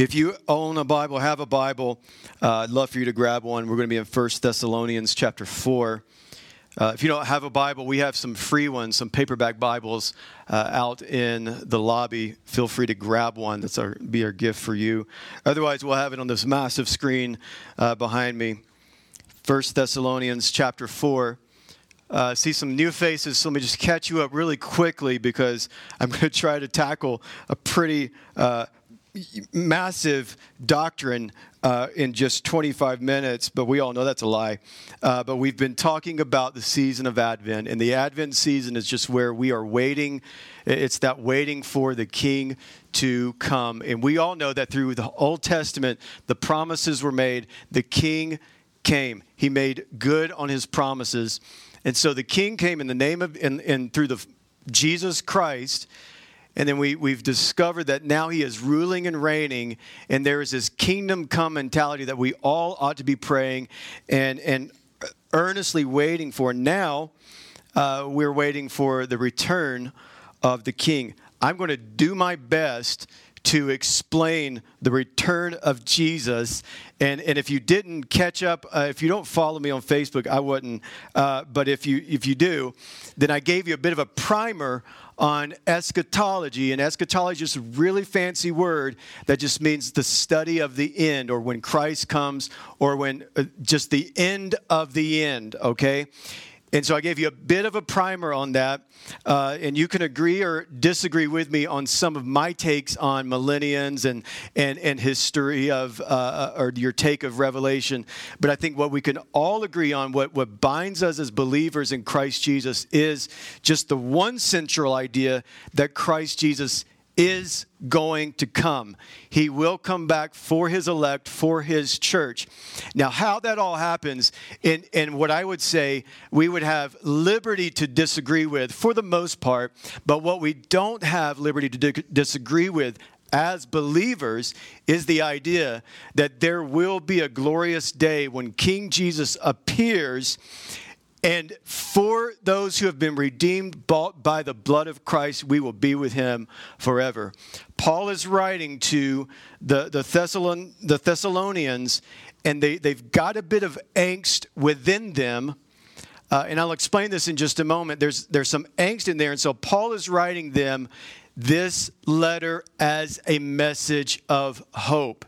If you own a Bible, have a Bible, uh, I'd love for you to grab one. We're going to be in 1 Thessalonians chapter 4. Uh, if you don't have a Bible, we have some free ones, some paperback Bibles uh, out in the lobby. Feel free to grab one. That's our be our gift for you. Otherwise, we'll have it on this massive screen uh, behind me. 1 Thessalonians chapter 4. Uh, see some new faces, so let me just catch you up really quickly because I'm going to try to tackle a pretty uh, massive doctrine uh, in just 25 minutes, but we all know that's a lie. Uh, but we've been talking about the season of Advent, and the Advent season is just where we are waiting. It's that waiting for the King to come. And we all know that through the Old Testament, the promises were made, the King came. He made good on his promises. And so the King came in the name of, and, and through the Jesus Christ and then we, we've discovered that now he is ruling and reigning, and there is this kingdom come mentality that we all ought to be praying and, and earnestly waiting for. Now, uh, we're waiting for the return of the king. I'm going to do my best to explain the return of Jesus. And, and if you didn't catch up, uh, if you don't follow me on Facebook, I wouldn't. Uh, but if you, if you do, then I gave you a bit of a primer on eschatology. And eschatology is a really fancy word that just means the study of the end or when Christ comes or when uh, just the end of the end, okay? And so I gave you a bit of a primer on that. Uh, and you can agree or disagree with me on some of my takes on millenniums and, and, and history of, uh, or your take of Revelation. But I think what we can all agree on, what, what binds us as believers in Christ Jesus, is just the one central idea that Christ Jesus is going to come. He will come back for his elect, for his church. Now, how that all happens, and, and what I would say we would have liberty to disagree with for the most part, but what we don't have liberty to di- disagree with as believers is the idea that there will be a glorious day when King Jesus appears and for those who have been redeemed, bought by the blood of Christ, we will be with him forever. Paul is writing to the, the, Thessalon, the Thessalonians, and they, they've got a bit of angst within them. Uh, and I'll explain this in just a moment. There's, there's some angst in there. And so Paul is writing them this letter as a message of hope.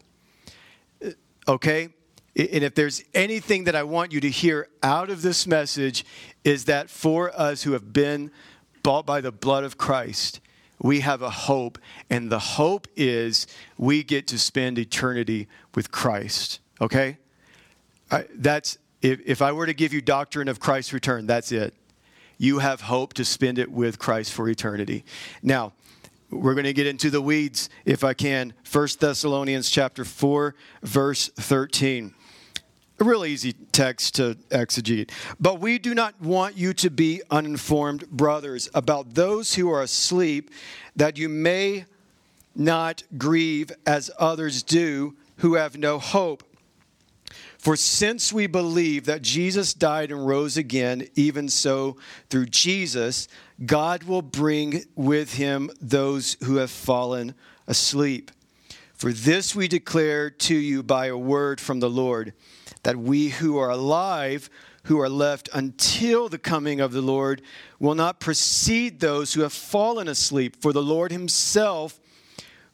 Okay? And if there's anything that I want you to hear out of this message, is that for us who have been bought by the blood of Christ, we have a hope. And the hope is we get to spend eternity with Christ. Okay? That's, if, if I were to give you doctrine of Christ's return, that's it. You have hope to spend it with Christ for eternity. Now, we're going to get into the weeds if I can. 1 Thessalonians chapter 4 verse 13 a real easy text to exegete. But we do not want you to be uninformed, brothers, about those who are asleep, that you may not grieve as others do who have no hope. For since we believe that Jesus died and rose again, even so through Jesus, God will bring with him those who have fallen asleep. For this we declare to you by a word from the Lord that we who are alive, who are left until the coming of the Lord, will not precede those who have fallen asleep. For the Lord himself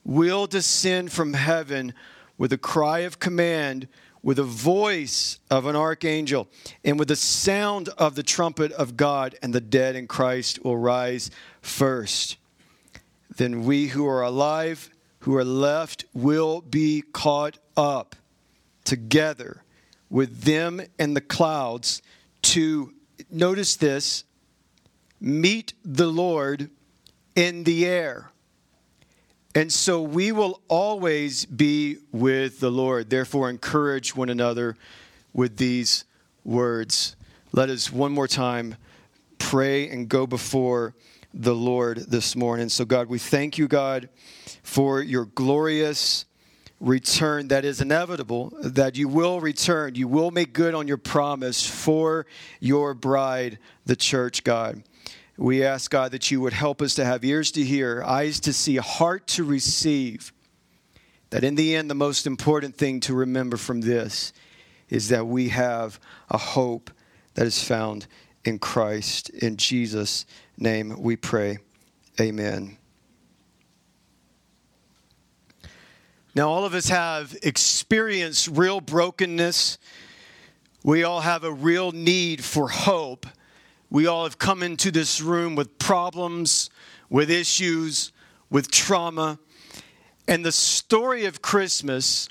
will descend from heaven with a cry of command, with a voice of an archangel, and with the sound of the trumpet of God, and the dead in Christ will rise first. Then we who are alive, who are left, will be caught up together with them and the clouds to, notice this, meet the Lord in the air. And so we will always be with the Lord. Therefore, encourage one another with these words. Let us one more time pray and go before the Lord this morning. So, God, we thank you, God, for your glorious return that is inevitable, that you will return. You will make good on your promise for your bride, the church, God. We ask, God, that you would help us to have ears to hear, eyes to see, a heart to receive, that in the end, the most important thing to remember from this is that we have a hope that is found in Christ. In Jesus' name we pray. Amen. Now, all of us have experienced real brokenness. We all have a real need for hope. We all have come into this room with problems, with issues, with trauma. And the story of Christmas,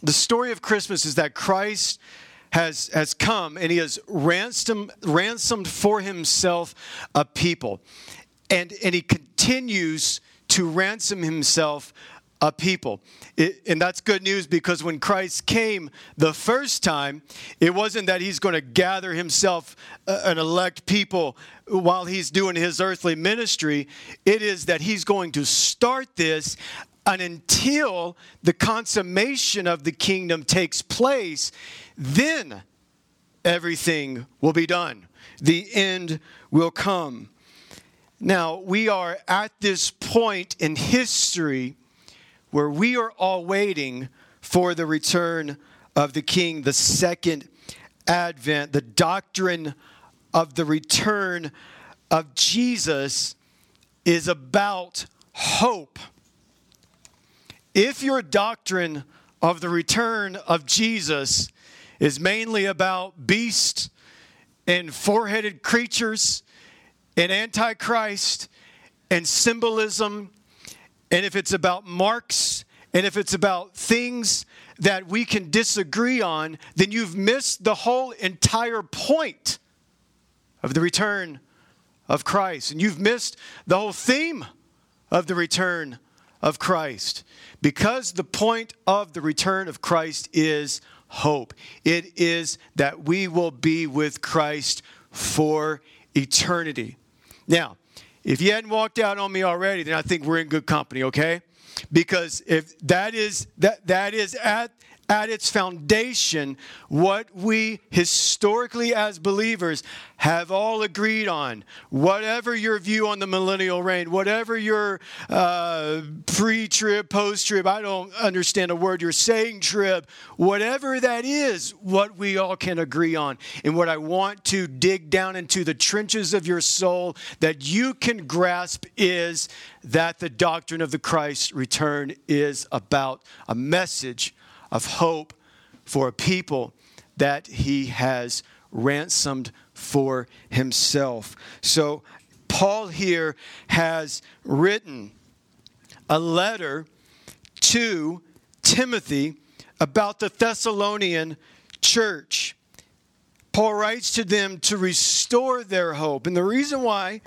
the story of Christmas is that Christ has, has come and he has ransomed, ransomed for himself a people. And, and he continues to ransom himself a people. It, and that's good news because when Christ came the first time, it wasn't that he's going to gather himself uh, an elect people while he's doing his earthly ministry. It is that he's going to start this and until the consummation of the kingdom takes place, then everything will be done. The end will come. Now, we are at this point in history where we are all waiting for the return of the King, the second advent, the doctrine of the return of Jesus is about hope. If your doctrine of the return of Jesus is mainly about beasts and four headed creatures and Antichrist and symbolism and if it's about marks, and if it's about things that we can disagree on, then you've missed the whole entire point of the return of Christ. And you've missed the whole theme of the return of Christ. Because the point of the return of Christ is hope, it is that we will be with Christ for eternity. Now, if you hadn't walked out on me already, then I think we're in good company, okay? Because if that is that that is at at its foundation what we historically as believers have all agreed on. Whatever your view on the millennial reign, whatever your uh, pre trib, post trib, I don't understand a word you're saying, trib, whatever that is, what we all can agree on. And what I want to dig down into the trenches of your soul that you can grasp is that the doctrine of the Christ return is about a message of hope for a people that he has ransomed for himself. So, Paul here has written a letter to Timothy about the Thessalonian church. Paul writes to them to restore their hope. And the reason why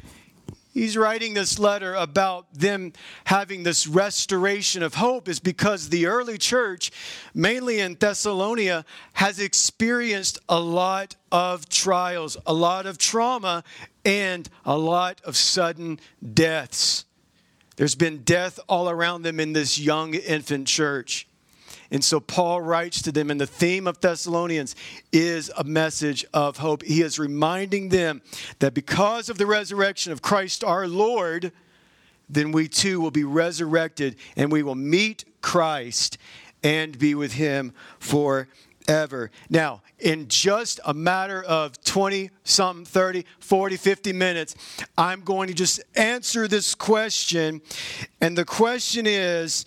he's writing this letter about them having this restoration of hope is because the early church, mainly in Thessalonica, has experienced a lot of trials, a lot of trauma, and a lot of sudden deaths. There's been death all around them in this young infant church. And so Paul writes to them, and the theme of Thessalonians is a message of hope. He is reminding them that because of the resurrection of Christ our Lord, then we too will be resurrected and we will meet Christ and be with him forever. Now, in just a matter of 20 something, 30, 40, 50 minutes, I'm going to just answer this question. And the question is,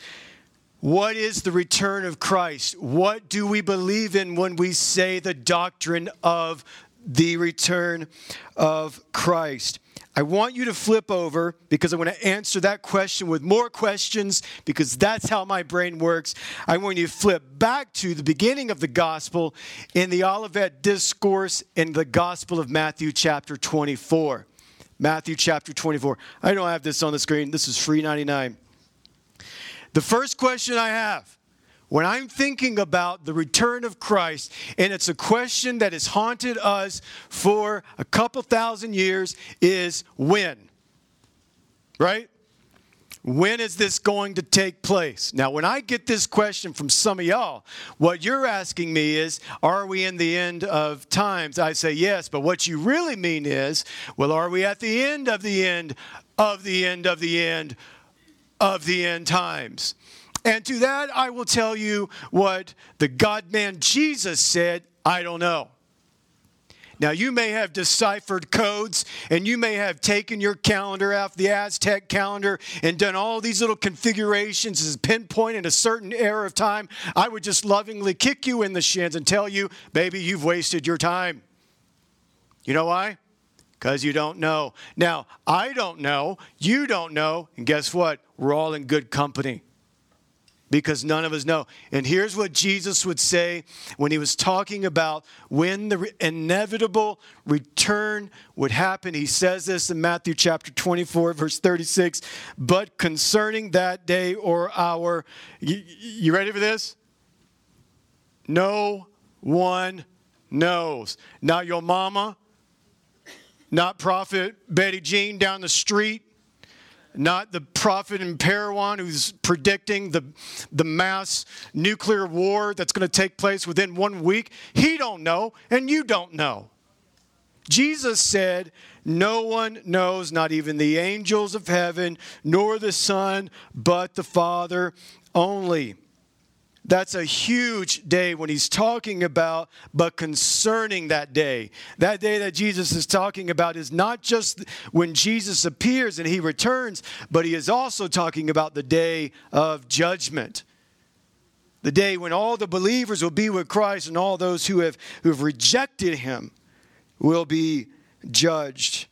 what is the return of Christ? What do we believe in when we say the doctrine of the return of Christ? I want you to flip over because I want to answer that question with more questions because that's how my brain works. I want you to flip back to the beginning of the gospel in the Olivet Discourse in the Gospel of Matthew, chapter 24. Matthew, chapter 24. I don't have this on the screen. This is free 99. The first question I have when I'm thinking about the return of Christ, and it's a question that has haunted us for a couple thousand years, is when? Right? When is this going to take place? Now, when I get this question from some of y'all, what you're asking me is, are we in the end of times? I say yes, but what you really mean is, well, are we at the end of the end of the end of the end of the end times. And to that I will tell you what the God man Jesus said, I don't know. Now, you may have deciphered codes and you may have taken your calendar off the Aztec calendar and done all these little configurations as pinpointing a certain era of time. I would just lovingly kick you in the shins and tell you, baby, you've wasted your time. You know why? Because you don't know. Now, I don't know, you don't know, and guess what? We're all in good company because none of us know. And here's what Jesus would say when he was talking about when the re- inevitable return would happen. He says this in Matthew chapter 24, verse 36. But concerning that day or hour, you, you ready for this? No one knows. Not your mama, not Prophet Betty Jean down the street, not the prophet in Parowan who's predicting the, the mass nuclear war that's going to take place within one week. He don't know, and you don't know. Jesus said, No one knows, not even the angels of heaven, nor the Son, but the Father only. That's a huge day when he's talking about, but concerning that day. That day that Jesus is talking about is not just when Jesus appears and he returns, but he is also talking about the day of judgment. The day when all the believers will be with Christ and all those who have, who have rejected him will be judged.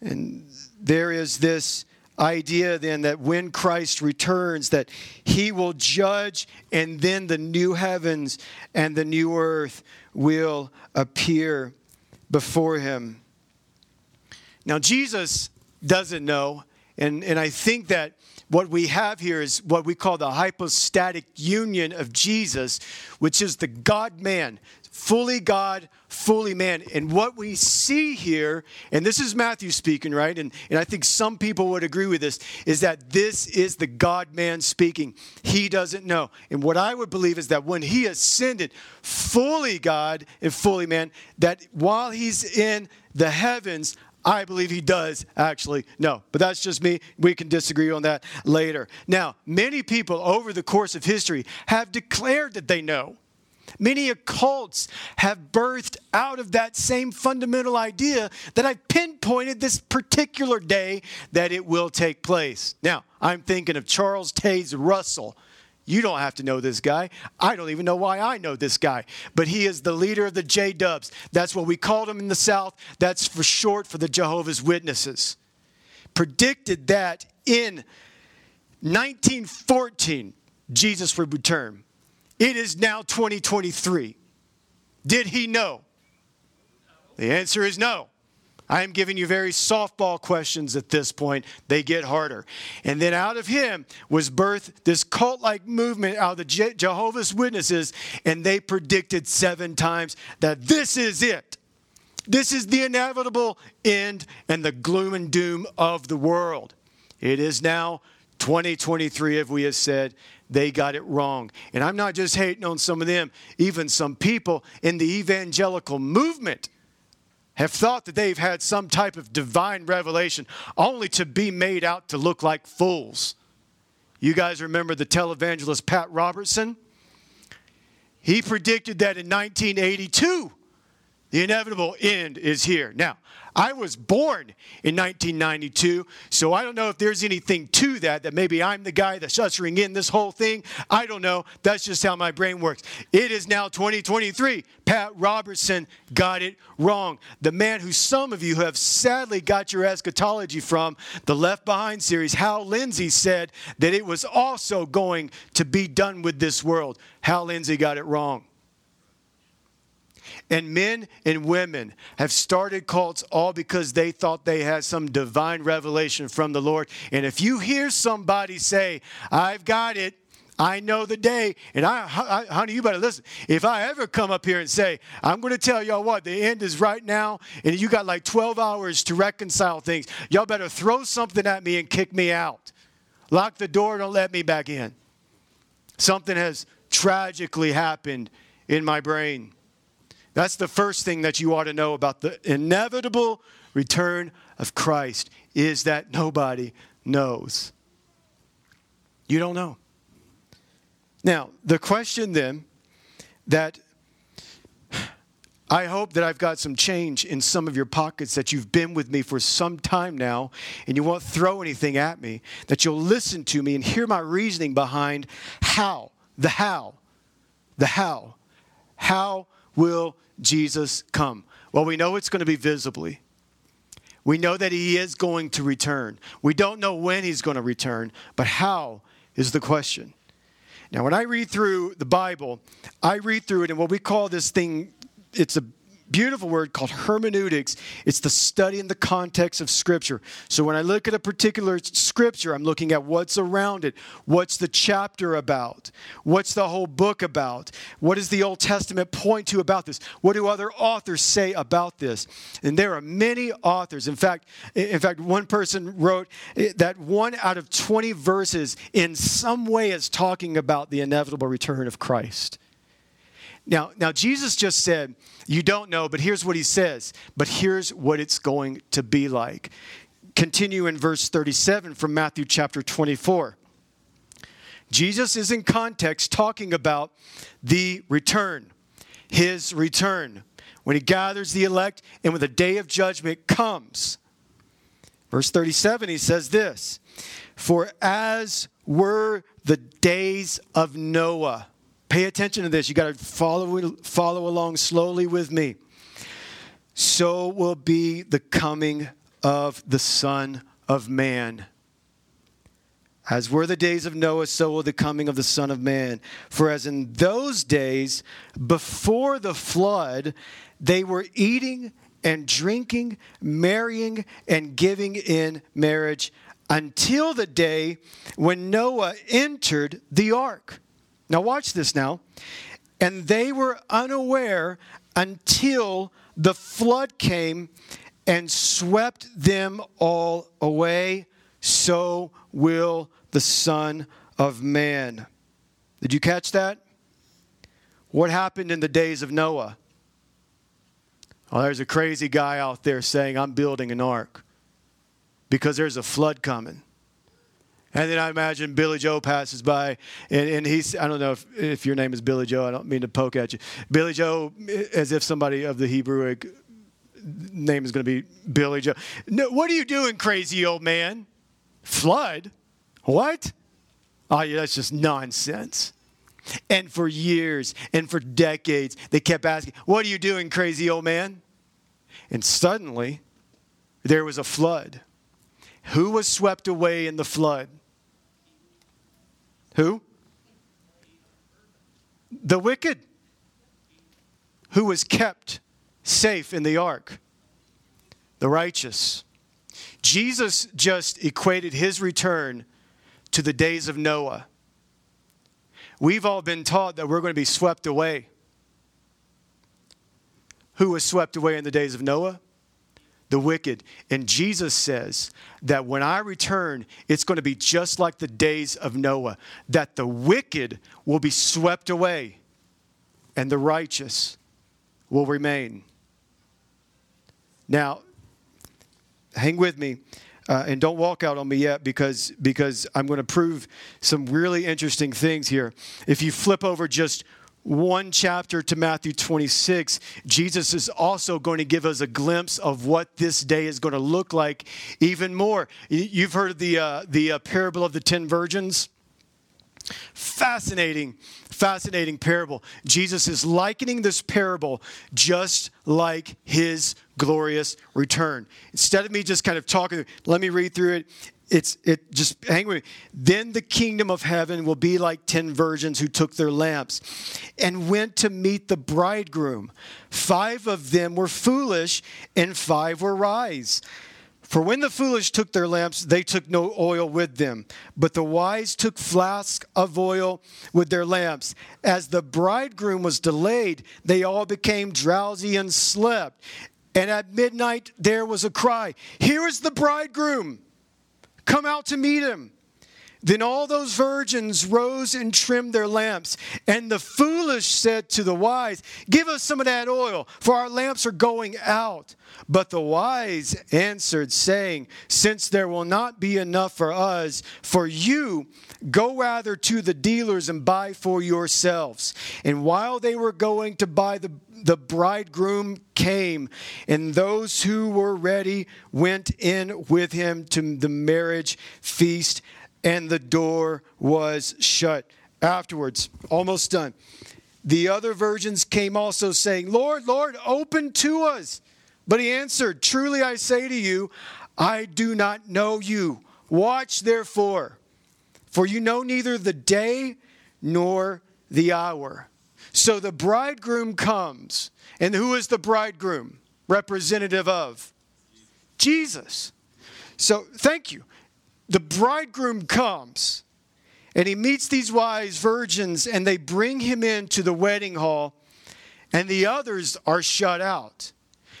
And there is this idea then that when Christ returns that he will judge and then the new heavens and the new earth will appear before him. Now Jesus doesn't know and, and I think that what we have here is what we call the hypostatic union of Jesus, which is the God man, fully God, fully man. And what we see here, and this is Matthew speaking, right? And, and I think some people would agree with this, is that this is the God man speaking. He doesn't know. And what I would believe is that when he ascended, fully God and fully man, that while he's in the heavens, I believe he does actually know, but that's just me. We can disagree on that later. Now, many people over the course of history have declared that they know. Many occults have birthed out of that same fundamental idea that I've pinpointed this particular day that it will take place. Now, I'm thinking of Charles Taze Russell. You don't have to know this guy. I don't even know why I know this guy. But he is the leader of the J Dubs. That's what we called him in the South. That's for short for the Jehovah's Witnesses. Predicted that in 1914, Jesus would return. It is now 2023. Did he know? The answer is no. I am giving you very softball questions at this point. They get harder. And then out of him was birthed this cult like movement out of the Je- Jehovah's Witnesses, and they predicted seven times that this is it. This is the inevitable end and the gloom and doom of the world. It is now 2023, as we have said, they got it wrong. And I'm not just hating on some of them, even some people in the evangelical movement have thought that they've had some type of divine revelation only to be made out to look like fools. You guys remember the televangelist Pat Robertson? He predicted that in 1982 the inevitable end is here. Now, I was born in 1992, so I don't know if there's anything to that, that maybe I'm the guy that's ushering in this whole thing. I don't know. That's just how my brain works. It is now 2023. Pat Robertson got it wrong. The man who some of you have sadly got your eschatology from, the Left Behind series, Hal Lindsey said that it was also going to be done with this world. Hal Lindsey got it wrong. And men and women have started cults all because they thought they had some divine revelation from the Lord. And if you hear somebody say, I've got it, I know the day, and I, I, honey, you better listen. If I ever come up here and say, I'm going to tell y'all what, the end is right now, and you got like 12 hours to reconcile things, y'all better throw something at me and kick me out. Lock the door, don't let me back in. Something has tragically happened in my brain. That's the first thing that you ought to know about the inevitable return of Christ is that nobody knows. You don't know. Now, the question then that I hope that I've got some change in some of your pockets that you've been with me for some time now and you won't throw anything at me, that you'll listen to me and hear my reasoning behind how, the how, the how. How will Jesus come? Well, we know it's going to be visibly. We know that he is going to return. We don't know when he's going to return, but how is the question. Now, when I read through the Bible, I read through it, and what we call this thing, it's a beautiful word called hermeneutics. It's the study in the context of Scripture. So when I look at a particular Scripture, I'm looking at what's around it. What's the chapter about? What's the whole book about? What does the Old Testament point to about this? What do other authors say about this? And there are many authors. In fact, in fact, one person wrote eh, that one out of 20 verses in some way is talking about the inevitable return of Christ. Now, now Jesus just said, You don't know, but here's what he says. But here's what it's going to be like. Continue in verse 37 from Matthew chapter 24. Jesus is in context talking about the return, his return, when he gathers the elect and when the day of judgment comes. Verse 37, he says this For as were the days of Noah, Pay attention to this. You got to follow, follow along slowly with me. So will be the coming of the Son of Man. As were the days of Noah, so will the coming of the Son of Man. For as in those days before the flood, they were eating and drinking, marrying and giving in marriage until the day when Noah entered the ark now, watch this now. And they were unaware until the flood came and swept them all away. So will the Son of Man. Did you catch that? What happened in the days of Noah? Well, there's a crazy guy out there saying, I'm building an ark because there's a flood coming. And then I imagine Billy Joe passes by, and, and he's, I don't know if, if your name is Billy Joe, I don't mean to poke at you. Billy Joe, eh, as if somebody of the Hebrew eh, name is going to be Billy Joe. No, what are you doing, crazy old man? Flood? What? Oh, yeah, that's just nonsense. And for years and for decades, they kept asking, What are you doing, crazy old man? And suddenly, there was a flood. Who was swept away in the flood? Who? The wicked. Who was kept safe in the ark? The righteous. Jesus just equated his return to the days of Noah. We've all been taught that we're going to be swept away. Who was swept away in the days of Noah? The wicked. And Jesus says that when I return, it's going to be just like the days of Noah, that the wicked will be swept away and the righteous will remain. Now, hang with me. Uh, and don't walk out on me yet because because I'm going to prove some really interesting things here. If you flip over just one chapter to Matthew 26, Jesus is also going to give us a glimpse of what this day is going to look like even more. You've heard the, uh, the uh, parable of the ten virgins. Fascinating, fascinating parable. Jesus is likening this parable just like his glorious return. Instead of me just kind of talking, let me read through it it's it just hang with me. Then the kingdom of heaven will be like ten virgins who took their lamps and went to meet the bridegroom. Five of them were foolish, and five were wise. For when the foolish took their lamps, they took no oil with them, but the wise took flasks of oil with their lamps. As the bridegroom was delayed, they all became drowsy and slept. And at midnight there was a cry, Here is the bridegroom! Come out to meet him. Then all those virgins rose and trimmed their lamps. And the foolish said to the wise, Give us some of that oil, for our lamps are going out. But the wise answered, saying, Since there will not be enough for us, for you, go rather to the dealers and buy for yourselves. And while they were going to buy, the, the bridegroom came, and those who were ready went in with him to the marriage feast and the door was shut. Afterwards, almost done. The other virgins came also saying, Lord, Lord, open to us. But he answered, Truly I say to you, I do not know you. Watch therefore, for you know neither the day nor the hour. So the bridegroom comes. And who is the bridegroom? Representative of Jesus. So thank you the bridegroom comes and he meets these wise virgins and they bring him into the wedding hall and the others are shut out.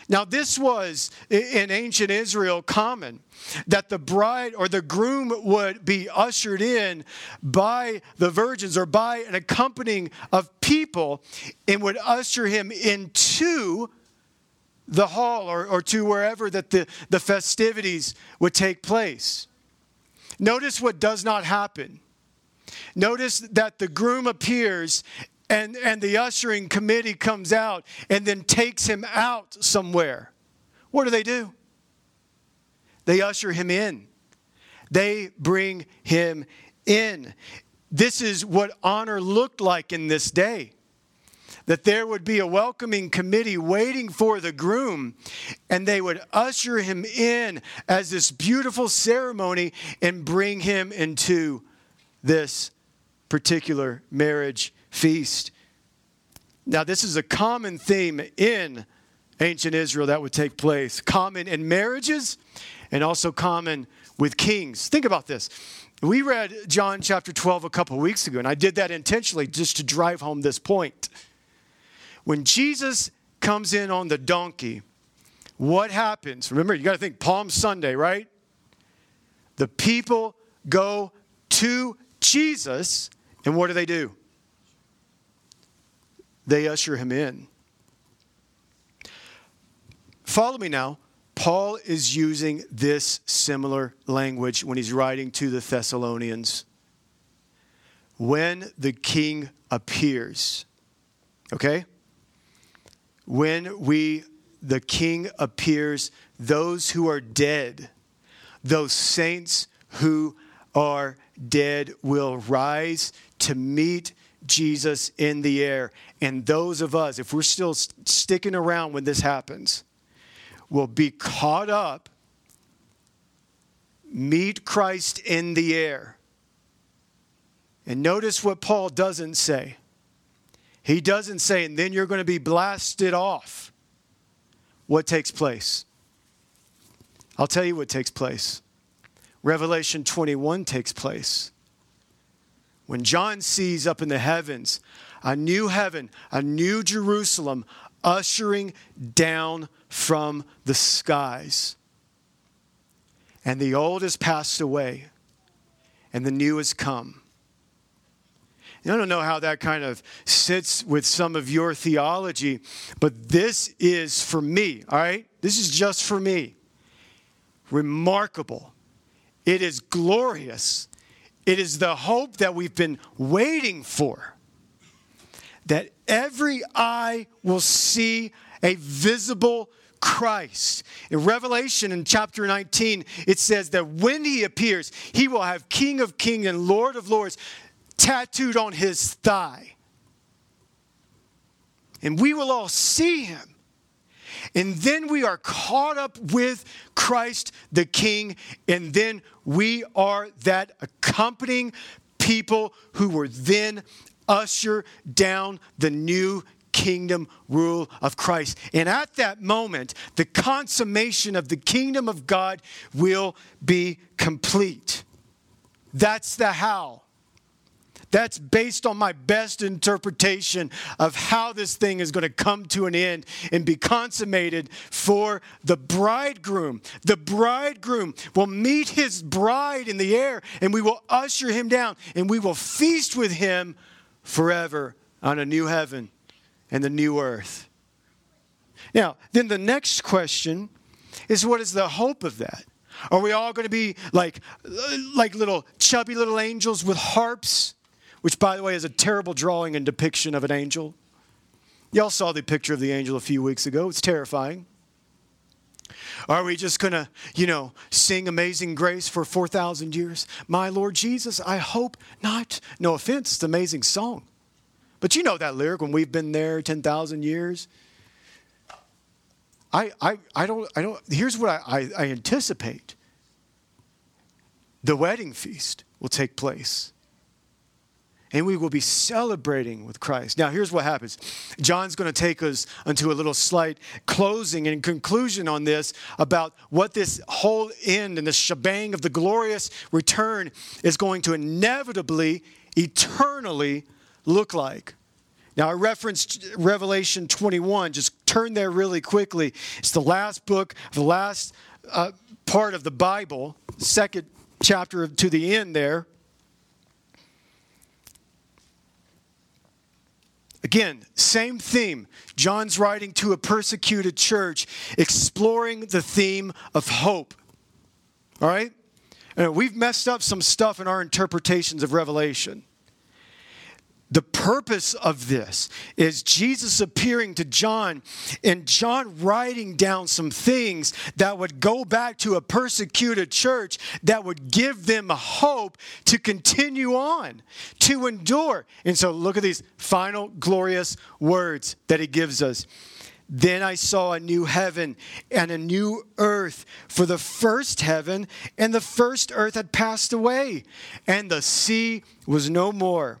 Now, this was in ancient Israel common that the bride or the groom would be ushered in by the virgins or by an accompanying of people and would usher him into the hall or, or to wherever that the, the festivities would take place. Notice what does not happen. Notice that the groom appears and, and the ushering committee comes out and then takes him out somewhere. What do they do? They usher him in, they bring him in. This is what honor looked like in this day that there would be a welcoming committee waiting for the groom, and they would usher him in as this beautiful ceremony and bring him into this particular marriage feast. Now, this is a common theme in ancient Israel that would take place, common in marriages and also common with kings. Think about this. We read John chapter 12 a couple weeks ago, and I did that intentionally just to drive home this point. When Jesus comes in on the donkey, what happens? Remember, you got to think Palm Sunday, right? The people go to Jesus, and what do they do? They usher him in. Follow me now. Paul is using this similar language when he's writing to the Thessalonians. When the king appears, okay? When we the king appears those who are dead those saints who are dead will rise to meet Jesus in the air. And those of us if we're still sticking around when this happens will be caught up meet Christ in the air. And notice what Paul doesn't say he doesn't say, and then you're going to be blasted off. What takes place? I'll tell you what takes place. Revelation 21 takes place. When John sees up in the heavens a new heaven, a new Jerusalem ushering down from the skies. And the old has passed away, and the new has come. I don't know how that kind of sits with some of your theology, but this is for me, all right? This is just for me. Remarkable. It is glorious. It is the hope that we've been waiting for. That every eye will see a visible Christ. In Revelation in chapter 19, it says that when he appears, he will have King of Kings and Lord of Lords tattooed on his thigh. And we will all see him. And then we are caught up with Christ the King, and then we are that accompanying people who were then usher down the new kingdom rule of Christ. And at that moment, the consummation of the kingdom of God will be complete. That's the how. That's based on my best interpretation of how this thing is going to come to an end and be consummated for the bridegroom. The bridegroom will meet his bride in the air, and we will usher him down, and we will feast with him forever on a new heaven and the new earth. Now, then the next question is what is the hope of that? Are we all going to be like, like little chubby little angels with harps? Which, by the way, is a terrible drawing and depiction of an angel. Y'all saw the picture of the angel a few weeks ago. It's terrifying. Are we just going to, you know, sing Amazing Grace for 4,000 years? My Lord Jesus, I hope not. No offense, it's an amazing song. But you know that lyric when we've been there 10,000 years. I, I, I don't, I don't, here's what I, I, I anticipate the wedding feast will take place and we will be celebrating with Christ. Now, here's what happens John's going to take us into a little slight closing and conclusion on this about what this whole end and the shebang of the glorious return is going to inevitably, eternally look like. Now, I referenced Revelation 21. Just turn there really quickly. It's the last book, the last uh, part of the Bible, second chapter to the end there. Again, same theme. John's writing to a persecuted church, exploring the theme of hope. All right? And we've messed up some stuff in our interpretations of Revelation. The purpose of this is Jesus appearing to John and John writing down some things that would go back to a persecuted church that would give them hope to continue on, to endure. And so look at these final glorious words that he gives us. Then I saw a new heaven and a new earth, for the first heaven and the first earth had passed away, and the sea was no more.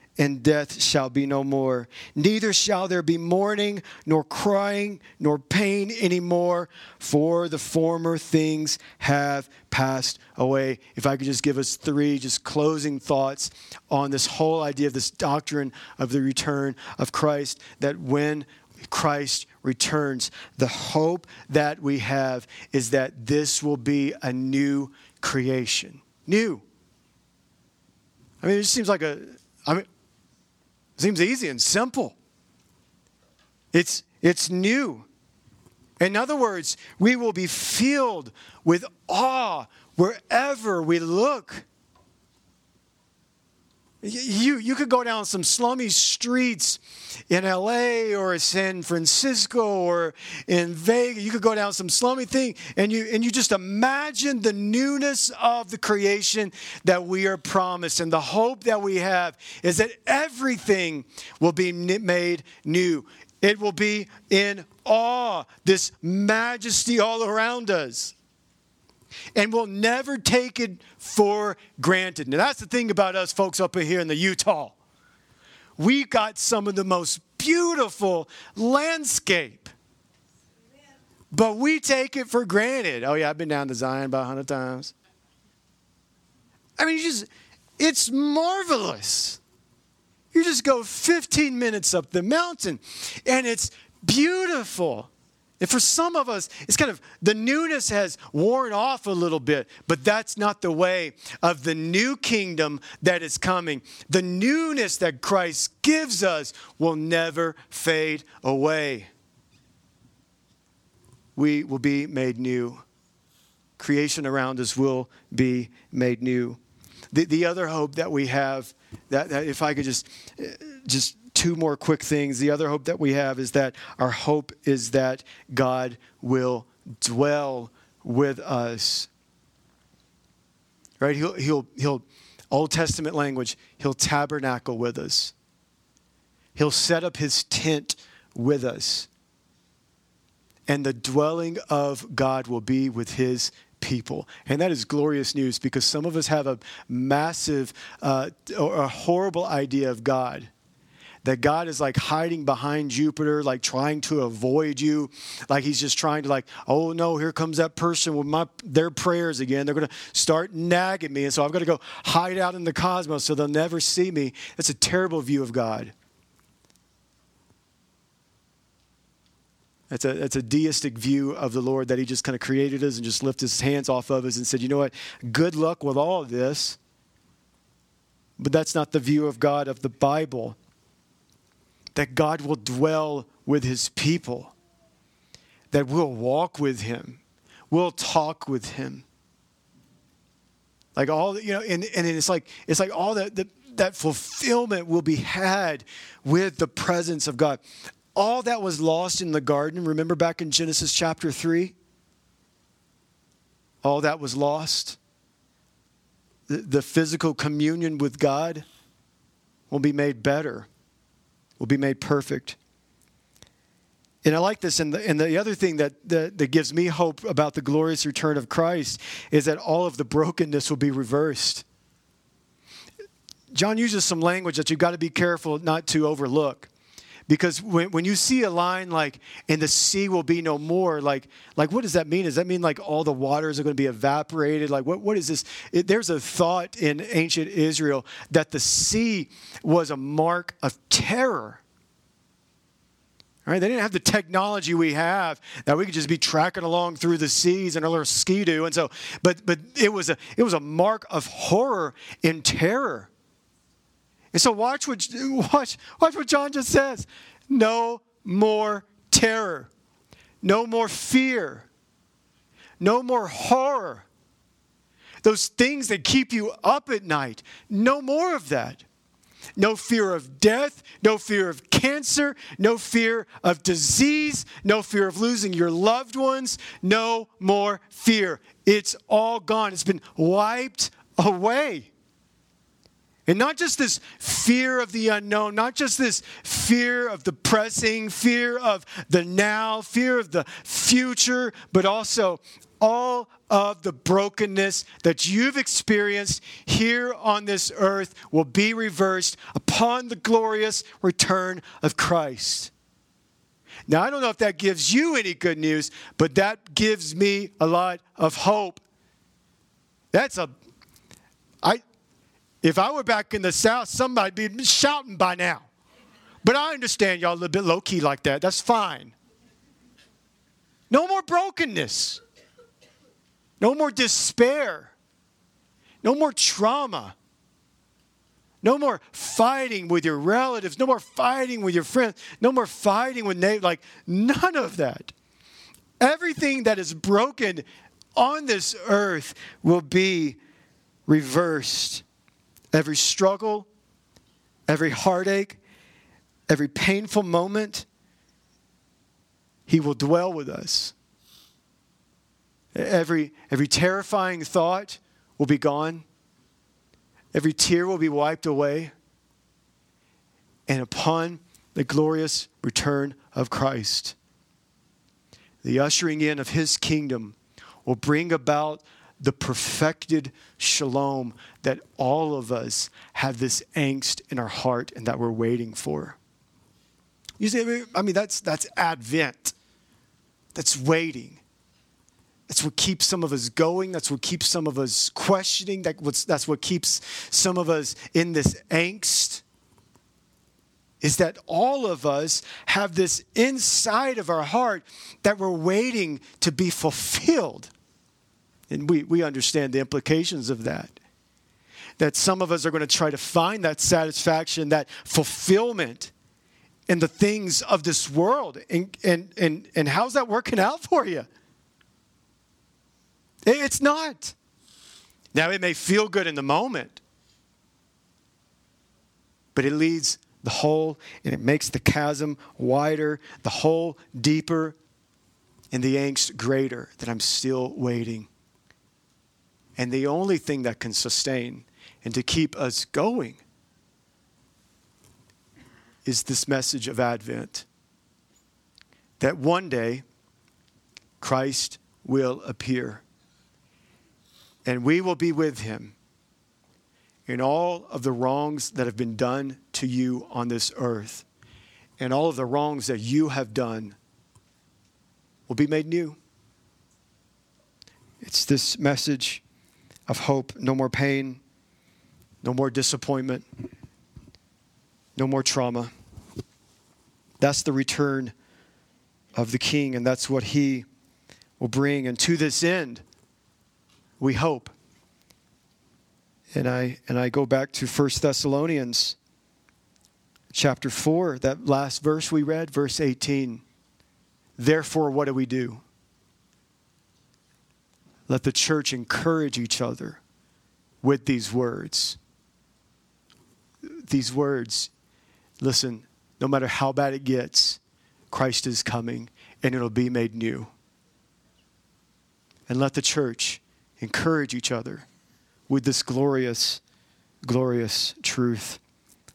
and death shall be no more. Neither shall there be mourning, nor crying, nor pain anymore, for the former things have passed away. If I could just give us three just closing thoughts on this whole idea of this doctrine of the return of Christ, that when Christ returns, the hope that we have is that this will be a new creation. New. I mean, it just seems like a, I mean, Seems easy and simple. It's, it's new. In other words, we will be filled with awe wherever we look. You, you could go down some slummy streets in LA or San Francisco or in Vegas. You could go down some slummy thing and you, and you just imagine the newness of the creation that we are promised. And the hope that we have is that everything will be made new. It will be in awe, this majesty all around us and we'll never take it for granted. Now, that's the thing about us folks up here in the Utah. We got some of the most beautiful landscape, but we take it for granted. Oh, yeah, I've been down to Zion about 100 times. I mean, just, it's marvelous. You just go 15 minutes up the mountain, and it's beautiful. And for some of us, it's kind of the newness has worn off a little bit, but that's not the way of the new kingdom that is coming. The newness that Christ gives us will never fade away. We will be made new. Creation around us will be made new. The, the other hope that we have, that, that if I could just, uh, just two more quick things. The other hope that we have is that our hope is that God will dwell with us. Right? He'll, he'll, he'll Old Testament language, he'll tabernacle with us. He'll set up his tent with us. And the dwelling of God will be with his people. And that is glorious news because some of us have a massive uh, or a horrible idea of God that God is like hiding behind Jupiter, like trying to avoid you, like he's just trying to like, oh no, here comes that person with my their prayers again. They're going to start nagging me, and so I've got to go hide out in the cosmos so they'll never see me. That's a terrible view of God. That's a, that's a deistic view of the Lord that he just kind of created us and just lifted his hands off of us and said, you know what, good luck with all of this. But that's not the view of God of the Bible that God will dwell with his people, that we'll walk with him, we'll talk with him. Like all, you know, and, and it's like, it's like all that, that, that fulfillment will be had with the presence of God. All that was lost in the garden, remember back in Genesis chapter 3? All that was lost. The, the physical communion with God will be made better will be made perfect. And I like this. And the, and the other thing that, that, that gives me hope about the glorious return of Christ is that all of the brokenness will be reversed. John uses some language that you've got to be careful not to overlook. Because when, when you see a line like, and the sea will be no more, like, like what does that mean? Does that mean like all the waters are going to be evaporated? Like, what, what is this? It, there's a thought in ancient Israel that the sea was a mark of terror. Right? They didn't have the technology we have that we could just be tracking along through the seas and a little ski-doo. And so, but but it was a it was a mark of horror and terror. And so watch what, watch, watch what John just says. No more terror. No more fear. No more horror. Those things that keep you up at night. No more of that. No fear of death, no fear of cancer, no fear of disease, no fear of losing your loved ones, no more fear. It's all gone. It's been wiped away. And not just this fear of the unknown, not just this fear of the pressing, fear of the now, fear of the future, but also all of the brokenness that you've experienced here on this earth will be reversed upon the glorious return of Christ. Now, I don't know if that gives you any good news, but that gives me a lot of hope. That's a I if I were back in the South, somebody'd be shouting by now. But I understand y'all a little bit low key like that. That's fine. No more brokenness. No more despair. No more trauma. No more fighting with your relatives. No more fighting with your friends. No more fighting with neighbors. Like, none of that. Everything that is broken on this earth will be reversed every struggle, every heartache, every painful moment, He will dwell with us. Every, every terrifying thought will be gone. Every tear will be wiped away. And upon the glorious return of Christ, the ushering in of his kingdom will bring about the perfected shalom that all of us have this angst in our heart and that we're waiting for. You see, I mean, that's, that's Advent. That's waiting. That's what keeps some of us going. That's what keeps some of us questioning. That's what keeps some of us in this angst. Is that all of us have this inside of our heart that we're waiting to be fulfilled. And we, we understand the implications of that. That some of us are going to try to find that satisfaction, that fulfillment in the things of this world. And, and, and, and how's that working out for you? It's not. Now, it may feel good in the moment, but it leads the hole and it makes the chasm wider, the hole deeper, and the angst greater that I'm still waiting. And the only thing that can sustain and to keep us going is this message of Advent that one day Christ will appear and we will be with him in all of the wrongs that have been done to you on this earth and all of the wrongs that you have done will be made new. It's this message of hope no more pain, no more disappointment, no more trauma. That's the return of the King, and that's what He will bring. And to this end, we hope. And I, and I go back to 1 Thessalonians chapter 4, that last verse we read, verse 18. Therefore, what do we do? Let the church encourage each other with these words. These words, listen, no matter how bad it gets, Christ is coming and it'll be made new. And let the church encourage each other with this glorious, glorious truth.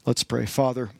Let's pray. Father,